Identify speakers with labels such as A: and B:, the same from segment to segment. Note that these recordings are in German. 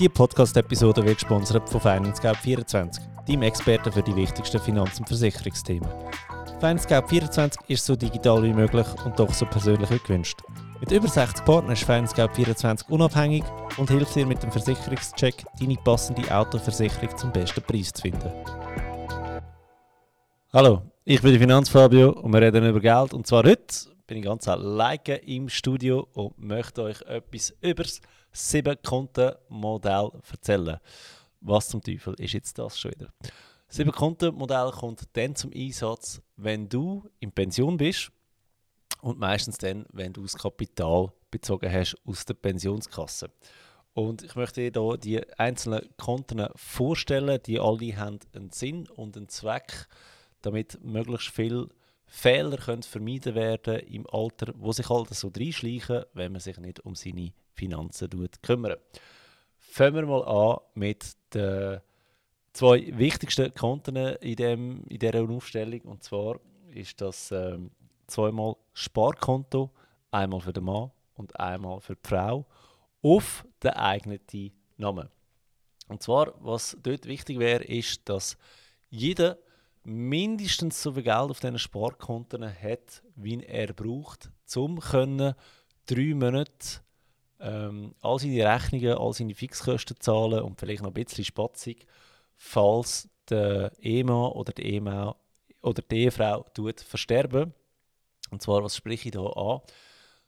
A: Die Podcast-Episode wird gesponsert von FinanceGap24, deinem Experten für die wichtigsten Finanz- und Versicherungsthemen. FinanceGap24 ist so digital wie möglich und doch so persönlich wie gewünscht. Mit über 60 Partnern ist FinanceGap24 unabhängig und hilft dir mit dem Versicherungscheck, deine passende Autoversicherung zum besten Preis zu finden. Hallo, ich bin der Finanzfabio und wir reden über Geld. Und zwar heute bin ich ganz alleine im Studio und möchte euch etwas über das 7-Konten-Modell erzählen. Was zum Teufel ist jetzt das schon wieder? Das 7-Konten-Modell kommt dann zum Einsatz, wenn du in Pension bist und meistens dann, wenn du das Kapital bezogen hast aus der Pensionskasse. Und ich möchte dir hier die einzelnen Konten vorstellen, die alle haben einen Sinn und einen Zweck, damit möglichst viele Fehler können vermieden werden im Alter, wo sich halt so reinschleichen, wenn man sich nicht um seine Finanzen kümmert. Fangen wir mal an mit den zwei wichtigsten Konten in, dem, in dieser Aufstellung. Und zwar ist das ähm, zweimal Sparkonto, einmal für den Mann und einmal für die Frau, auf den eigenen Namen. Und zwar, was dort wichtig wäre, ist, dass jeder mindestens so viel Geld auf diesen Sparkonten hat, wie er braucht, um drei Monate ähm, all seine Rechnungen, all seine Fixkosten zahlen und vielleicht noch ein bisschen spatzig, falls der Ehemann oder die Ehefrau oder die Ehefrau tut versterben. Und zwar, was spreche ich da an?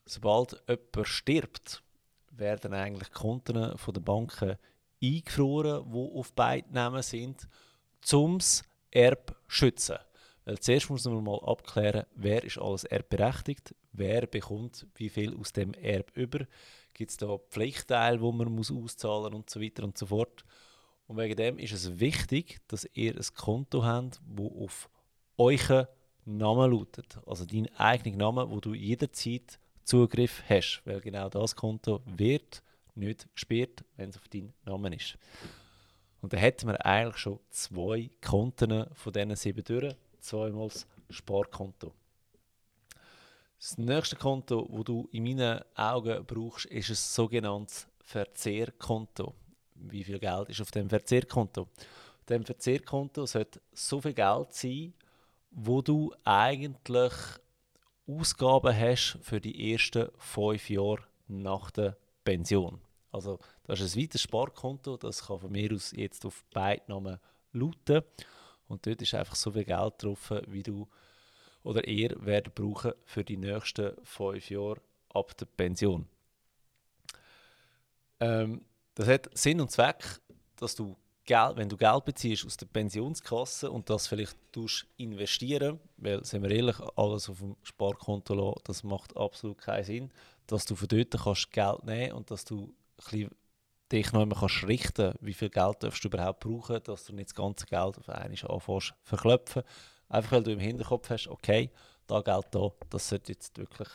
A: Sobald jemand stirbt, werden eigentlich Konten der Banken eingefroren, die auf beiden Namen sind, um es Erb schützen. Weil zuerst muss man mal abklären, wer ist alles erbberechtigt, wer bekommt wie viel aus dem Erb über. Gibt es da Pflichtteile, wo man muss auszahlen und so weiter und so fort. Und wegen dem ist es wichtig, dass ihr ein Konto habt, wo auf euren Namen lautet. Also dein eigener Name, wo du jederzeit Zugriff hast. Weil genau das Konto wird nicht gesperrt, wenn es auf deinen Namen ist. Und dann hätten wir eigentlich schon zwei Konten von diesen sieben durch, zweimal das Sparkonto. Das nächste Konto, das du in meinen Augen brauchst, ist ein sogenanntes Verzehrkonto. Wie viel Geld ist auf dem Verzehrkonto? Auf dem Verzehrkonto sollte so viel Geld sein, wo du eigentlich Ausgaben hast für die ersten fünf Jahre nach der Pension. Also das ist ein weiteres Sparkonto, das kann von mir aus jetzt auf beide Namen lauten. Und dort ist einfach so viel Geld drauf, wie du oder ihr werdet brauchen für die nächsten fünf Jahre ab der Pension. Ähm, das hat Sinn und Zweck, dass du Geld, wenn du Geld beziehst aus der Pensionskasse und das vielleicht investieren, weil, sind wir ehrlich, alles auf dem Sparkonto lassen, das macht absolut keinen Sinn, dass du von dort kannst Geld nehmen und dass du ein dich noch einmal kannst richten wie viel Geld darfst du überhaupt brauchen, dass du nicht das ganze Geld auf einmal anfängst verklopfen. Einfach weil du im Hinterkopf hast, okay, da Geld da, das sollte jetzt wirklich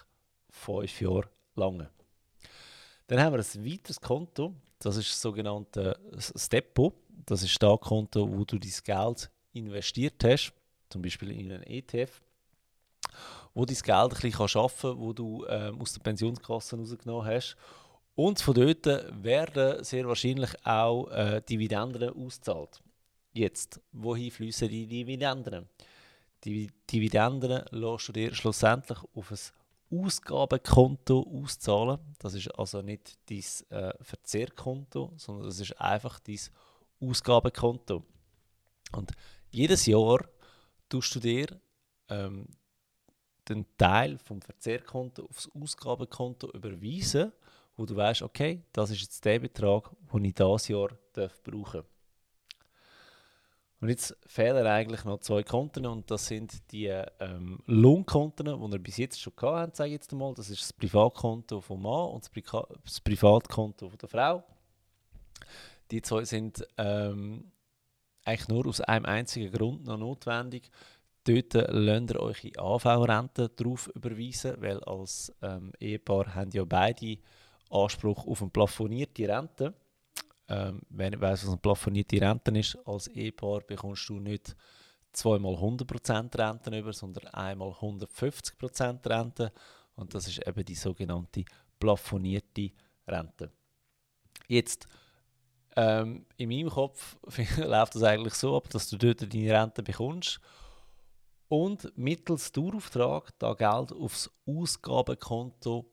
A: fünf Jahre lang. Dann haben wir ein weiteres Konto, das ist das sogenannte Depot. Das ist das Konto, wo du dein Geld investiert hast, zum Beispiel in einen ETF, wo dein Geld ein bisschen schaffen kannst, wo du ähm, aus der Pensionskasse rausgenommen hast und von dort werden sehr wahrscheinlich auch äh, Dividenden ausgezahlt. Jetzt, wohin fließen die Dividenden? Die Dividenden lässt du dir schlussendlich auf ein Ausgabenkonto auszahlen. Das ist also nicht dein äh, Verzehrkonto, sondern das ist einfach dein Ausgabenkonto. Und jedes Jahr tust du dir ähm, den Teil vom Verzehrkonto aufs Ausgabenkonto überweisen wo du weißt, okay, das ist jetzt der Betrag, den ich dieses Jahr darf brauchen Und jetzt fehlen eigentlich noch zwei Konten und das sind die ähm, Lohnkonten, die wir bis jetzt schon hatten, sage ich jetzt einmal. Das ist das Privatkonto vom Mann und das, das Privatkonto von der Frau. Die zwei sind ähm, eigentlich nur aus einem einzigen Grund noch notwendig. Dort lasst ihr eure AV-Rente drauf überweisen, weil als ähm, Ehepaar haben ja beide Anspruch auf eine plafonierte Rente. Ähm, wenn weiss, was eine plafonierte Rente ist, als Ehepaar bekommst du nicht zweimal 100% Rente über, sondern einmal 150% Rente. Und das ist eben die sogenannte plafonierte Rente. Jetzt Ähm, in meinem Kopf läuft das eigentlich so ab, dass du dort deine Rente bekommst und mittels Dauerauftrag da Geld aufs Ausgabenkonto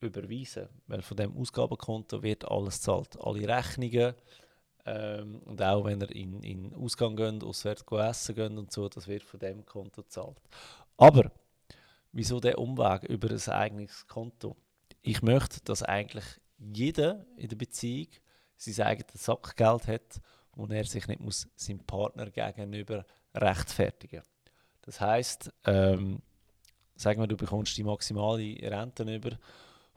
A: überweisen. Weil von dem Ausgabenkonto wird alles zahlt, alle Rechnungen ähm, und auch wenn ihr in, in Ausgang geht, auswärts essen geht und so, das wird von dem Konto gezahlt. Aber wieso der Umweg über ein eigenes Konto? Ich möchte, dass eigentlich jeder in der Beziehung sein eigenes Sackgeld hat und er sich nicht muss seinem Partner gegenüber rechtfertigen Das heißt, ähm, sagen wir, du bekommst die maximale Rente über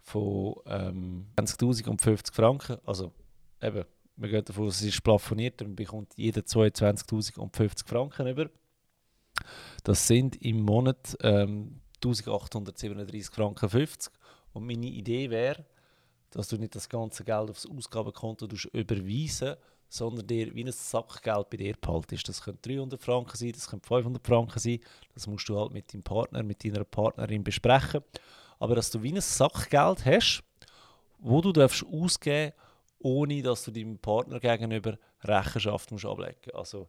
A: von ähm, 20.000 und 50 Franken. Also eben, wir gehen davon aus, es ist plafoniert, dann bekommt jeder 22.000 und 50 Franken über. Das sind im Monat ähm, 1837 Franken 50. Und meine Idee wäre, dass du nicht das ganze Geld aufs Ausgabenkonto überweisen sondern dir wie ein Sackgeld bei dir behaltest. Das können 300 Franken sein, das können 500 Franken sein. Das musst du halt mit deinem Partner, mit deiner Partnerin besprechen. Aber dass du wie ein Sackgeld hast, wo du darfst ausgeben ohne dass du deinem Partner gegenüber Rechenschaft musst ablegen Also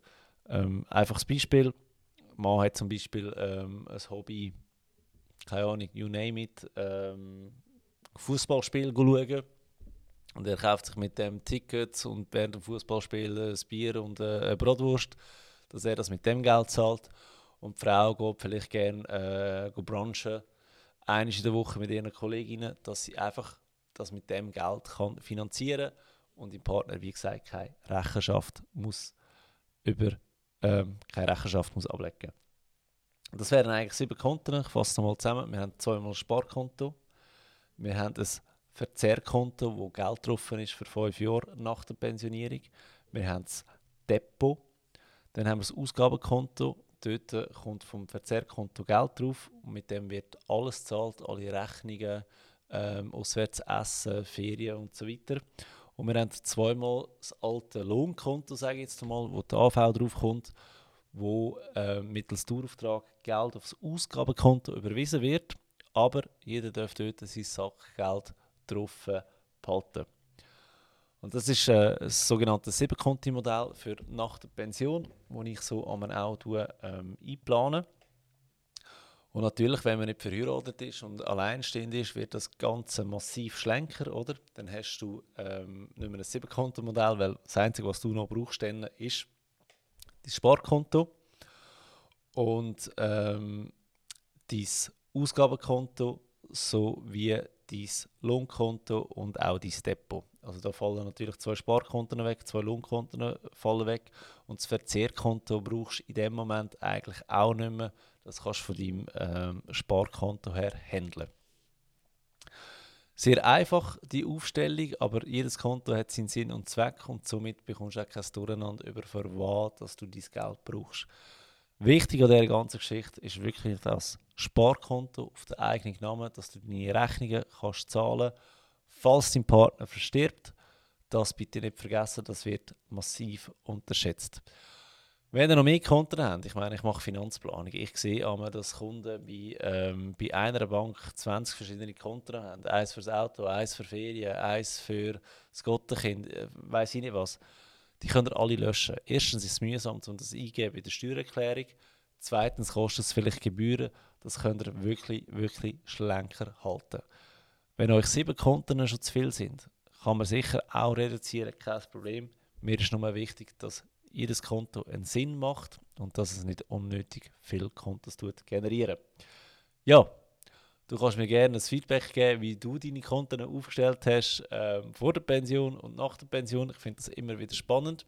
A: ähm, einfaches Beispiel, man hat zum Beispiel ähm, ein Hobby, keine Ahnung, you name it, ähm, Fußballspiel schauen und er kauft sich mit dem Tickets und während dem Fußballspiel ein Bier und eine Bratwurst, dass er das mit dem Geld zahlt. Und die Frau geht vielleicht gerne äh, brunchen, einmal in der Woche mit ihren Kolleginnen, dass sie einfach das mit dem Geld kann finanzieren und im Partner, wie gesagt, keine Rechenschaft muss über ähm, keine Rechenschaft muss ablegen. Das wären eigentlich sieben Konten. Ich fasse nochmal zusammen. Wir haben zweimal ein Sparkonto. Wir haben ein Verzehrkonto, wo Geld drauf ist für fünf Jahre nach der Pensionierung. Wir haben das Depot, dann haben wir das Ausgabenkonto. Dort kommt vom Verzehrkonto Geld drauf und mit dem wird alles gezahlt, alle Rechnungen, ähm, auswärts essen, Ferien und so weiter. Und wir haben zweimal das alte Lohnkonto, sage ich jetzt mal, wo der AV drauf kommt, wo äh, mittels Dauerauftrag Geld aufs Ausgabenkonto überwiesen wird, aber jeder darf dort sein Sackgeld drauf behalten. Und das ist äh, das sogenannte Siebenkonti-Modell für nach der Pension, das ich so an auch ähm, einplane. Und natürlich, wenn man nicht verheiratet ist und alleinstehend ist, wird das Ganze massiv schlanker, oder? Dann hast du ähm, nicht mehr ein Siebenkonto-Modell, weil das Einzige, was du noch brauchst, dann ist dein Sparkonto und ähm, dein Ausgabenkonto sowie dein Lohnkonto und auch dein Depot. Also da fallen natürlich zwei Sparkonten weg, zwei Lohnkonten fallen weg und das Verzehrkonto brauchst du in dem Moment eigentlich auch nicht mehr. Das kannst du von deinem ähm, Sparkonto her handeln. Sehr einfach die Aufstellung, aber jedes Konto hat seinen Sinn und Zweck und somit bekommst du auch kein Durcheinander über für was dass du dein Geld brauchst. Wichtig an dieser ganzen Geschichte ist wirklich das Sparkonto auf den eigenen Namen, dass du deine Rechnungen kannst zahlen falls dein Partner verstirbt. Das bitte nicht vergessen, das wird massiv unterschätzt. Wenn ihr noch mehr Konten habt, ich meine, ich mache Finanzplanung, ich sehe einmal, dass Kunden bei, ähm, bei einer Bank 20 verschiedene Konten haben. Eins fürs Auto, eins für Ferien, eins für das Gottenkind, äh, weiß ich nicht was die könnt ihr alle löschen. Erstens ist es mühsam, um das eingeben in der Steuererklärung. Zweitens kostet es vielleicht Gebühren. Das könnt ihr wirklich, wirklich schlanker halten. Wenn euch sieben Konten schon zu viel sind, kann man sicher auch reduzieren, kein Problem. Mir ist nur wichtig, dass jedes Konto einen Sinn macht und dass es nicht unnötig viele Kontos generieren. Ja, Du kannst mir gerne ein Feedback geben, wie du deine Konten aufgestellt hast äh, vor der Pension und nach der Pension. Ich finde das immer wieder spannend.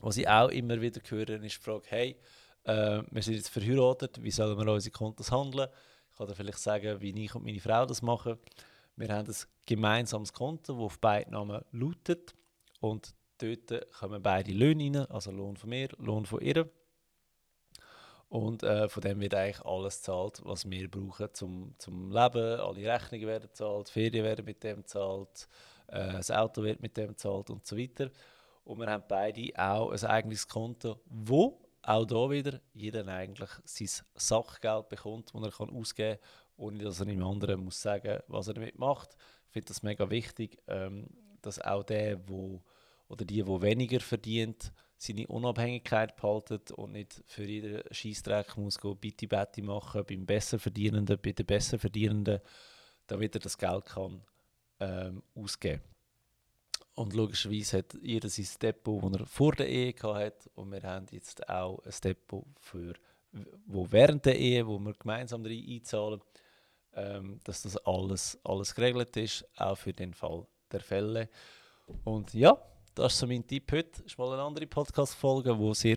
A: Was ich auch immer wieder höre, ist die Frage, hey, äh, wir sind jetzt verheiratet, wie sollen wir unsere Konten handeln? Ich kann dir vielleicht sagen, wie ich und meine Frau das machen. Wir haben ein gemeinsames Konto, das auf beiden Namen lautet und dort kommen beide Löhne rein, also Lohn von mir, Lohn von ihr. Und äh, von dem wird eigentlich alles gezahlt, was wir brauchen zum, zum Leben. Alle Rechnungen werden gezahlt, Ferien werden mit dem gezahlt, äh, das Auto wird mit dem gezahlt und so weiter. Und wir haben beide auch ein eigenes Konto, wo auch da wieder jeder eigentlich sein Sachgeld bekommt, das er kann ausgeben kann, ohne dass er einem anderen muss sagen was er damit macht. Ich finde das mega wichtig, ähm, dass auch der, der oder die, die weniger verdient, seine Unabhängigkeit behalten und nicht für jeden Scheißdreck muss go bitte Betty machen beim besser verdienenden, bei den besser verdienenden, damit er das Geld kann ähm, ausgeben. Und logischerweise hat jeder sein Depot, das er vor der Ehe hat und wir haben jetzt auch ein Depot für wo während der Ehe, wo wir gemeinsam rein einzahlen, ähm, dass das alles, alles geregelt ist, auch für den Fall der Fälle. Und ja, das ist so mein Tipp heute. Das ist mal eine andere Podcast-Folge, die sehr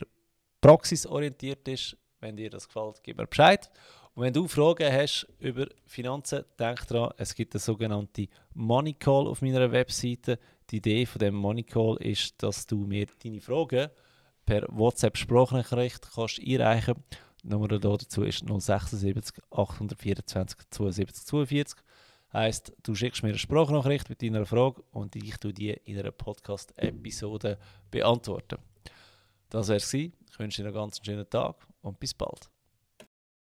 A: praxisorientiert ist. Wenn dir das gefällt, gib mir Bescheid. Und wenn du Fragen hast über Finanzen, denk daran, es gibt eine sogenannte Money Call auf meiner Webseite. Die Idee von dem Money Call ist, dass du mir deine Fragen per WhatsApp-Sprachnachricht kannst einreichen. Die Nummer dazu ist 076 824 72 42. Heißt, du schickst mir eine Sprachnachricht mit deiner Frage und ich tue die in einer Podcast-Episode beantworten. Das wäre es. Ich wünsche dir einen ganz schönen Tag und bis bald.